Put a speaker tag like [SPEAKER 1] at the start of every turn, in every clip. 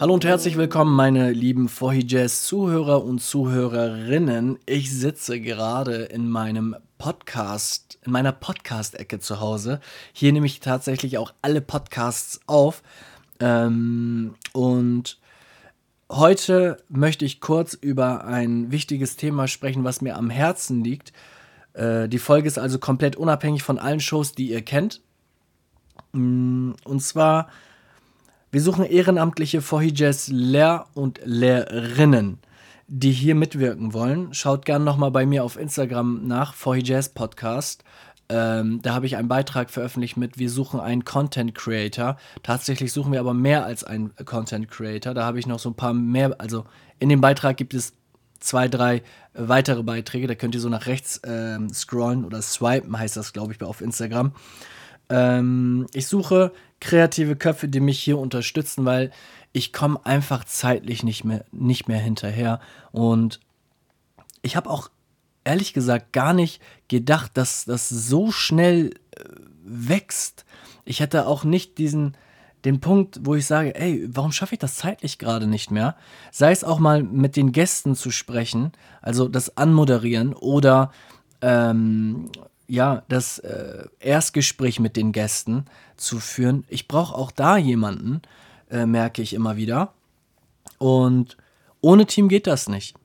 [SPEAKER 1] Hallo und herzlich willkommen, meine lieben Fohi Jazz Zuhörer und Zuhörerinnen. Ich sitze gerade in meinem Podcast, in meiner Podcast-Ecke zu Hause. Hier nehme ich tatsächlich auch alle Podcasts auf. Ähm, und heute möchte ich kurz über ein wichtiges Thema sprechen, was mir am Herzen liegt. Äh, die Folge ist also komplett unabhängig von allen Shows, die ihr kennt. Mm, und zwar wir suchen ehrenamtliche Fohijazz Lehr- und Lehrerinnen, die hier mitwirken wollen. Schaut gerne nochmal bei mir auf Instagram nach, Fohijazz Podcast. Ähm, da habe ich einen Beitrag veröffentlicht mit, wir suchen einen Content Creator. Tatsächlich suchen wir aber mehr als einen Content Creator. Da habe ich noch so ein paar mehr, also in dem Beitrag gibt es zwei, drei weitere Beiträge. Da könnt ihr so nach rechts ähm, scrollen oder swipen, heißt das, glaube ich, auf Instagram. Ähm, ich suche kreative Köpfe, die mich hier unterstützen, weil ich komme einfach zeitlich nicht mehr, nicht mehr hinterher. Und ich habe auch ehrlich gesagt gar nicht gedacht, dass das so schnell äh, wächst. Ich hätte auch nicht diesen den Punkt, wo ich sage, ey, warum schaffe ich das zeitlich gerade nicht mehr? Sei es auch mal mit den Gästen zu sprechen, also das Anmoderieren oder ähm, ja, das äh, Erstgespräch mit den Gästen zu führen. Ich brauche auch da jemanden, äh, merke ich immer wieder. Und ohne Team geht das nicht.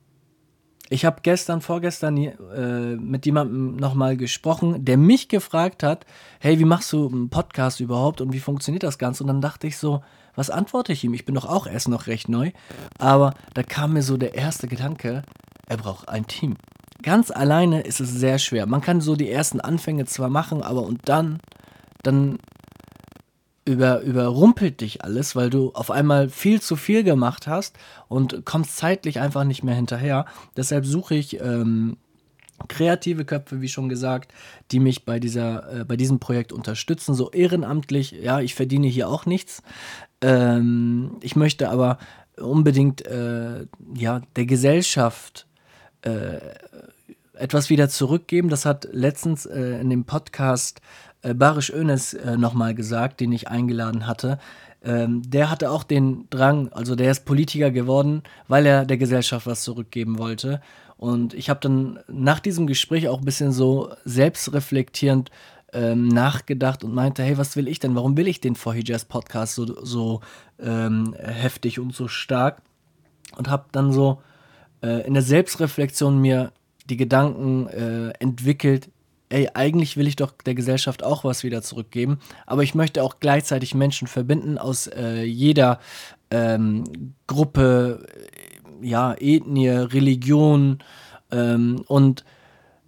[SPEAKER 1] Ich habe gestern, vorgestern äh, mit jemandem nochmal gesprochen, der mich gefragt hat, hey, wie machst du einen Podcast überhaupt und wie funktioniert das Ganze? Und dann dachte ich so, was antworte ich ihm? Ich bin doch auch erst noch recht neu. Aber da kam mir so der erste Gedanke, er braucht ein Team ganz alleine ist es sehr schwer. Man kann so die ersten Anfänge zwar machen, aber und dann, dann über, überrumpelt dich alles, weil du auf einmal viel zu viel gemacht hast und kommst zeitlich einfach nicht mehr hinterher. Deshalb suche ich ähm, kreative Köpfe, wie schon gesagt, die mich bei, dieser, äh, bei diesem Projekt unterstützen, so ehrenamtlich. Ja, ich verdiene hier auch nichts. Ähm, ich möchte aber unbedingt äh, ja, der Gesellschaft äh, etwas wieder zurückgeben. Das hat letztens äh, in dem Podcast äh, Barisch Önes äh, nochmal gesagt, den ich eingeladen hatte. Ähm, der hatte auch den Drang, also der ist Politiker geworden, weil er der Gesellschaft was zurückgeben wollte. Und ich habe dann nach diesem Gespräch auch ein bisschen so selbstreflektierend ähm, nachgedacht und meinte, hey, was will ich denn? Warum will ich den For Jazz Podcast so, so ähm, heftig und so stark? Und habe dann so äh, in der Selbstreflexion mir die Gedanken äh, entwickelt, ey, eigentlich will ich doch der Gesellschaft auch was wieder zurückgeben, aber ich möchte auch gleichzeitig Menschen verbinden aus äh, jeder ähm, Gruppe, ja, Ethnie, Religion ähm, und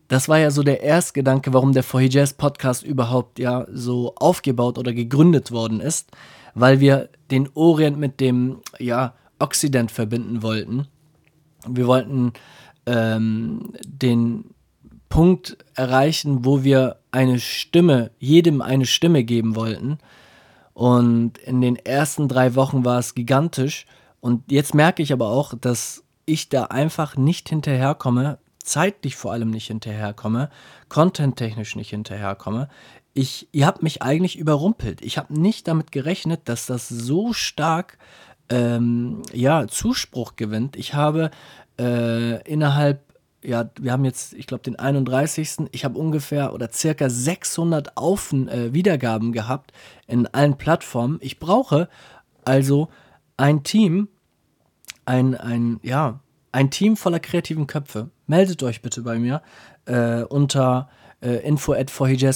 [SPEAKER 1] das war ja so der Erstgedanke, warum der For Jazz Podcast überhaupt ja so aufgebaut oder gegründet worden ist, weil wir den Orient mit dem ja Occident verbinden wollten. Wir wollten ähm, den Punkt erreichen, wo wir eine Stimme, jedem eine Stimme geben wollten. Und in den ersten drei Wochen war es gigantisch. Und jetzt merke ich aber auch, dass ich da einfach nicht hinterherkomme, zeitlich vor allem nicht hinterherkomme, contenttechnisch nicht hinterherkomme. Ich, ihr habt mich eigentlich überrumpelt. Ich habe nicht damit gerechnet, dass das so stark ähm, ja, Zuspruch gewinnt. Ich habe äh, innerhalb, ja, wir haben jetzt, ich glaube, den 31. Ich habe ungefähr oder circa 600 Aufen, äh, Wiedergaben gehabt in allen Plattformen. Ich brauche also ein Team, ein, ein, ja, ein Team voller kreativen Köpfe. Meldet euch bitte bei mir äh, unter äh, info at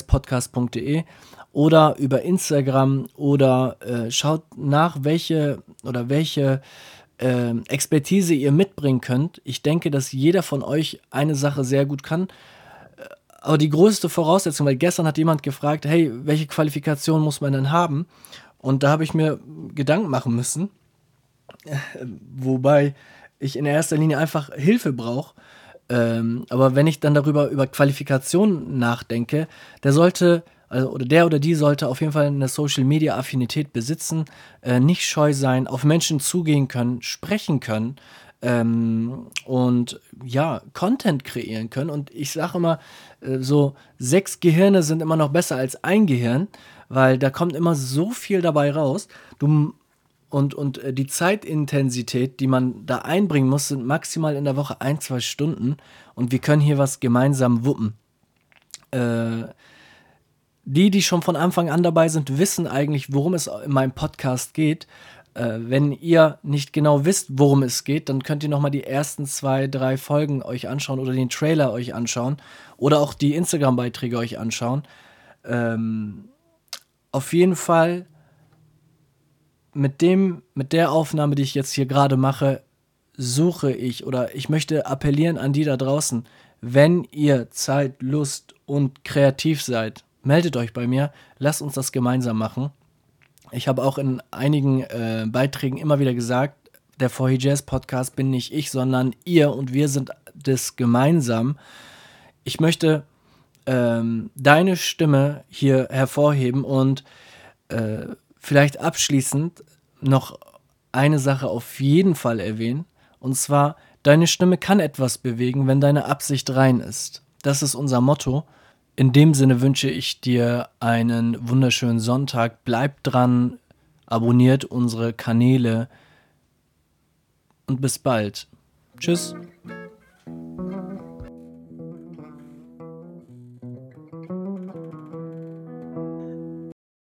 [SPEAKER 1] podcast.de oder über Instagram oder äh, schaut nach, welche oder welche äh, Expertise ihr mitbringen könnt. Ich denke, dass jeder von euch eine Sache sehr gut kann. Äh, aber die größte Voraussetzung, weil gestern hat jemand gefragt, hey, welche Qualifikation muss man denn haben? Und da habe ich mir Gedanken machen müssen, äh, wobei ich in erster Linie einfach Hilfe brauche. Ähm, aber wenn ich dann darüber über Qualifikationen nachdenke, der sollte also oder der oder die sollte auf jeden Fall eine Social Media Affinität besitzen, äh, nicht scheu sein, auf Menschen zugehen können, sprechen können, ähm, und ja, Content kreieren können. Und ich sage immer, äh, so sechs Gehirne sind immer noch besser als ein Gehirn, weil da kommt immer so viel dabei raus. Du und, und äh, die Zeitintensität, die man da einbringen muss, sind maximal in der Woche ein, zwei Stunden. Und wir können hier was gemeinsam wuppen. Äh, die, die schon von Anfang an dabei sind, wissen eigentlich, worum es in meinem Podcast geht. Äh, wenn ihr nicht genau wisst, worum es geht, dann könnt ihr nochmal die ersten zwei, drei Folgen euch anschauen oder den Trailer euch anschauen oder auch die Instagram-Beiträge euch anschauen. Ähm, auf jeden Fall mit dem, mit der Aufnahme, die ich jetzt hier gerade mache, suche ich oder ich möchte appellieren an die da draußen, wenn ihr Zeit, Lust und kreativ seid, meldet euch bei mir, lasst uns das gemeinsam machen. Ich habe auch in einigen äh, Beiträgen immer wieder gesagt, der 4 Jazz Podcast bin nicht ich, sondern ihr und wir sind das gemeinsam. Ich möchte ähm, deine Stimme hier hervorheben und äh, vielleicht abschließend noch eine Sache auf jeden Fall erwähnen. Und zwar, deine Stimme kann etwas bewegen, wenn deine Absicht rein ist. Das ist unser Motto. In dem Sinne wünsche ich dir einen wunderschönen Sonntag. Bleib dran, abonniert unsere Kanäle und bis bald. Tschüss.